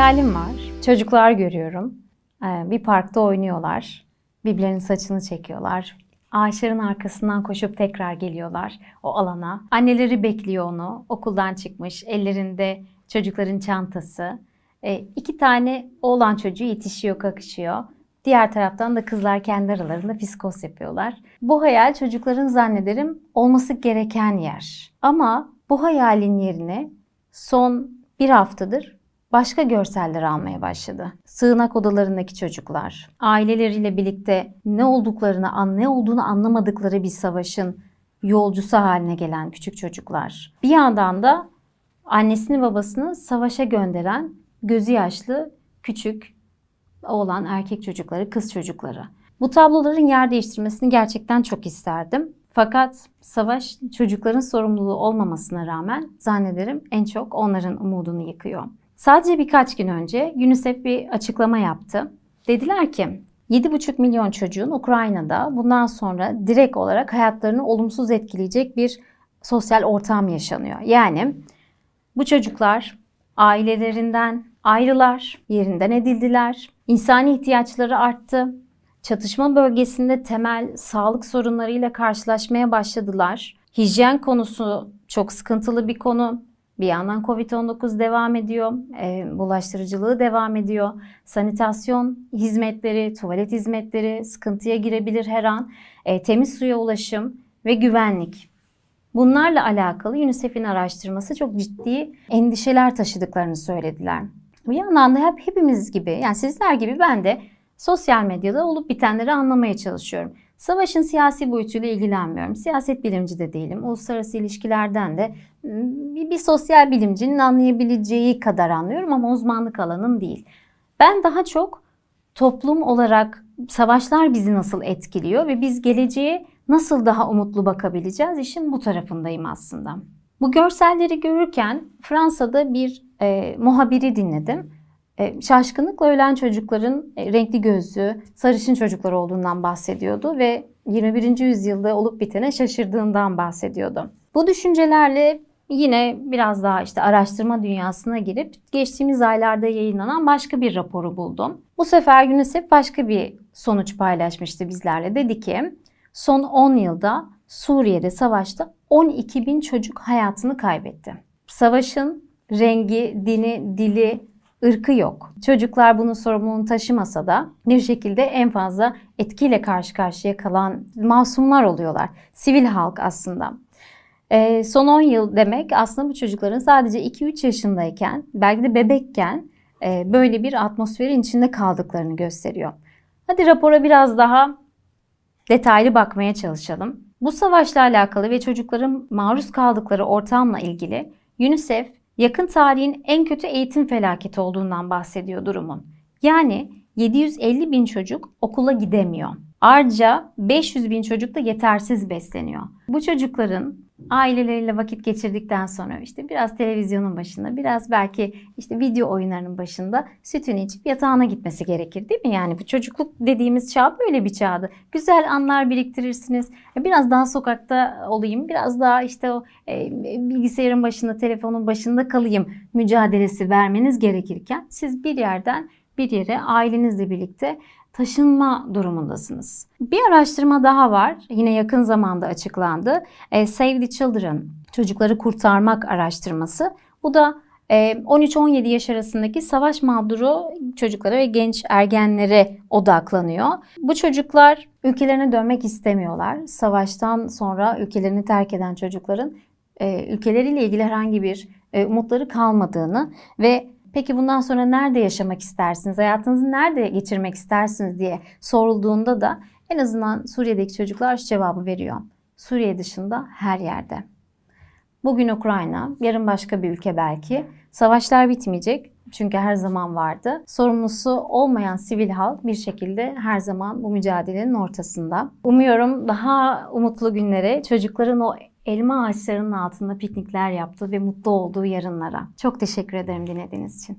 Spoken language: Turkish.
hayalim var. Çocuklar görüyorum. Ee, Bir parkta oynuyorlar. Birbirlerinin saçını çekiyorlar. Ağaçların arkasından koşup tekrar geliyorlar o alana. Anneleri bekliyor onu. Okuldan çıkmış. Ellerinde çocukların çantası. Ee, iki tane oğlan çocuğu yetişiyor, kakışıyor. Diğer taraftan da kızlar kendi aralarında fiskos yapıyorlar. Bu hayal çocukların zannederim olması gereken yer. Ama bu hayalin yerine son bir haftadır başka görseller almaya başladı. Sığınak odalarındaki çocuklar, aileleriyle birlikte ne olduklarını, ne olduğunu anlamadıkları bir savaşın yolcusu haline gelen küçük çocuklar. Bir yandan da annesini babasını savaşa gönderen gözü yaşlı küçük oğlan erkek çocukları, kız çocukları. Bu tabloların yer değiştirmesini gerçekten çok isterdim. Fakat savaş çocukların sorumluluğu olmamasına rağmen zannederim en çok onların umudunu yıkıyor. Sadece birkaç gün önce UNICEF bir açıklama yaptı. Dediler ki 7,5 milyon çocuğun Ukrayna'da bundan sonra direkt olarak hayatlarını olumsuz etkileyecek bir sosyal ortam yaşanıyor. Yani bu çocuklar ailelerinden ayrılar, yerinden edildiler, insani ihtiyaçları arttı, çatışma bölgesinde temel sağlık sorunlarıyla karşılaşmaya başladılar. Hijyen konusu çok sıkıntılı bir konu. Bir yandan Covid-19 devam ediyor, e, bulaştırıcılığı devam ediyor. Sanitasyon hizmetleri, tuvalet hizmetleri sıkıntıya girebilir her an. E, temiz suya ulaşım ve güvenlik. Bunlarla alakalı UNICEF'in araştırması çok ciddi endişeler taşıdıklarını söylediler. Bir yandan da hep hepimiz gibi, yani sizler gibi ben de sosyal medyada olup bitenleri anlamaya çalışıyorum. Savaşın siyasi boyutuyla ilgilenmiyorum. Siyaset bilimci de değilim. Uluslararası ilişkilerden de bir, sosyal bilimcinin anlayabileceği kadar anlıyorum ama uzmanlık alanım değil. Ben daha çok toplum olarak savaşlar bizi nasıl etkiliyor ve biz geleceğe nasıl daha umutlu bakabileceğiz işin bu tarafındayım aslında. Bu görselleri görürken Fransa'da bir e, muhabiri dinledim. E, şaşkınlıkla ölen çocukların e, renkli gözlü, sarışın çocuklar olduğundan bahsediyordu ve 21. yüzyılda olup bitene şaşırdığından bahsediyordu. Bu düşüncelerle yine biraz daha işte araştırma dünyasına girip geçtiğimiz aylarda yayınlanan başka bir raporu buldum. Bu sefer UNICEF başka bir sonuç paylaşmıştı bizlerle. Dedi ki son 10 yılda Suriye'de savaşta 12 bin çocuk hayatını kaybetti. Savaşın rengi, dini, dili, ırkı yok. Çocuklar bunun sorumluluğunu taşımasa da bir şekilde en fazla etkiyle karşı karşıya kalan masumlar oluyorlar. Sivil halk aslında. Ee, son 10 yıl demek aslında bu çocukların sadece 2-3 yaşındayken, belki de bebekken e, böyle bir atmosferin içinde kaldıklarını gösteriyor. Hadi rapora biraz daha detaylı bakmaya çalışalım. Bu savaşla alakalı ve çocukların maruz kaldıkları ortamla ilgili UNICEF yakın tarihin en kötü eğitim felaketi olduğundan bahsediyor durumun. Yani 750 bin çocuk okula gidemiyor. Ayrıca 500 bin çocuk da yetersiz besleniyor. Bu çocukların aileleriyle vakit geçirdikten sonra işte biraz televizyonun başında, biraz belki işte video oyunlarının başında sütünü içip yatağına gitmesi gerekir değil mi? Yani bu çocukluk dediğimiz çağ böyle bir çağdı. Güzel anlar biriktirirsiniz. Biraz daha sokakta olayım, biraz daha işte o e, bilgisayarın başında, telefonun başında kalayım mücadelesi vermeniz gerekirken siz bir yerden bir yere ailenizle birlikte taşınma durumundasınız. Bir araştırma daha var. Yine yakın zamanda açıklandı. E, Save the Children, çocukları kurtarmak araştırması. Bu da e, 13-17 yaş arasındaki savaş mağduru çocuklara ve genç ergenlere odaklanıyor. Bu çocuklar ülkelerine dönmek istemiyorlar. Savaştan sonra ülkelerini terk eden çocukların e, ülkeleriyle ilgili herhangi bir e, umutları kalmadığını ve Peki bundan sonra nerede yaşamak istersiniz? Hayatınızı nerede geçirmek istersiniz diye sorulduğunda da en azından Suriye'deki çocuklar şu cevabı veriyor. Suriye dışında her yerde. Bugün Ukrayna, yarın başka bir ülke belki. Savaşlar bitmeyecek çünkü her zaman vardı. Sorumlusu olmayan sivil halk bir şekilde her zaman bu mücadelenin ortasında. Umuyorum daha umutlu günlere, çocukların o elma ağaçlarının altında piknikler yaptığı ve mutlu olduğu yarınlara. Çok teşekkür ederim dinlediğiniz için.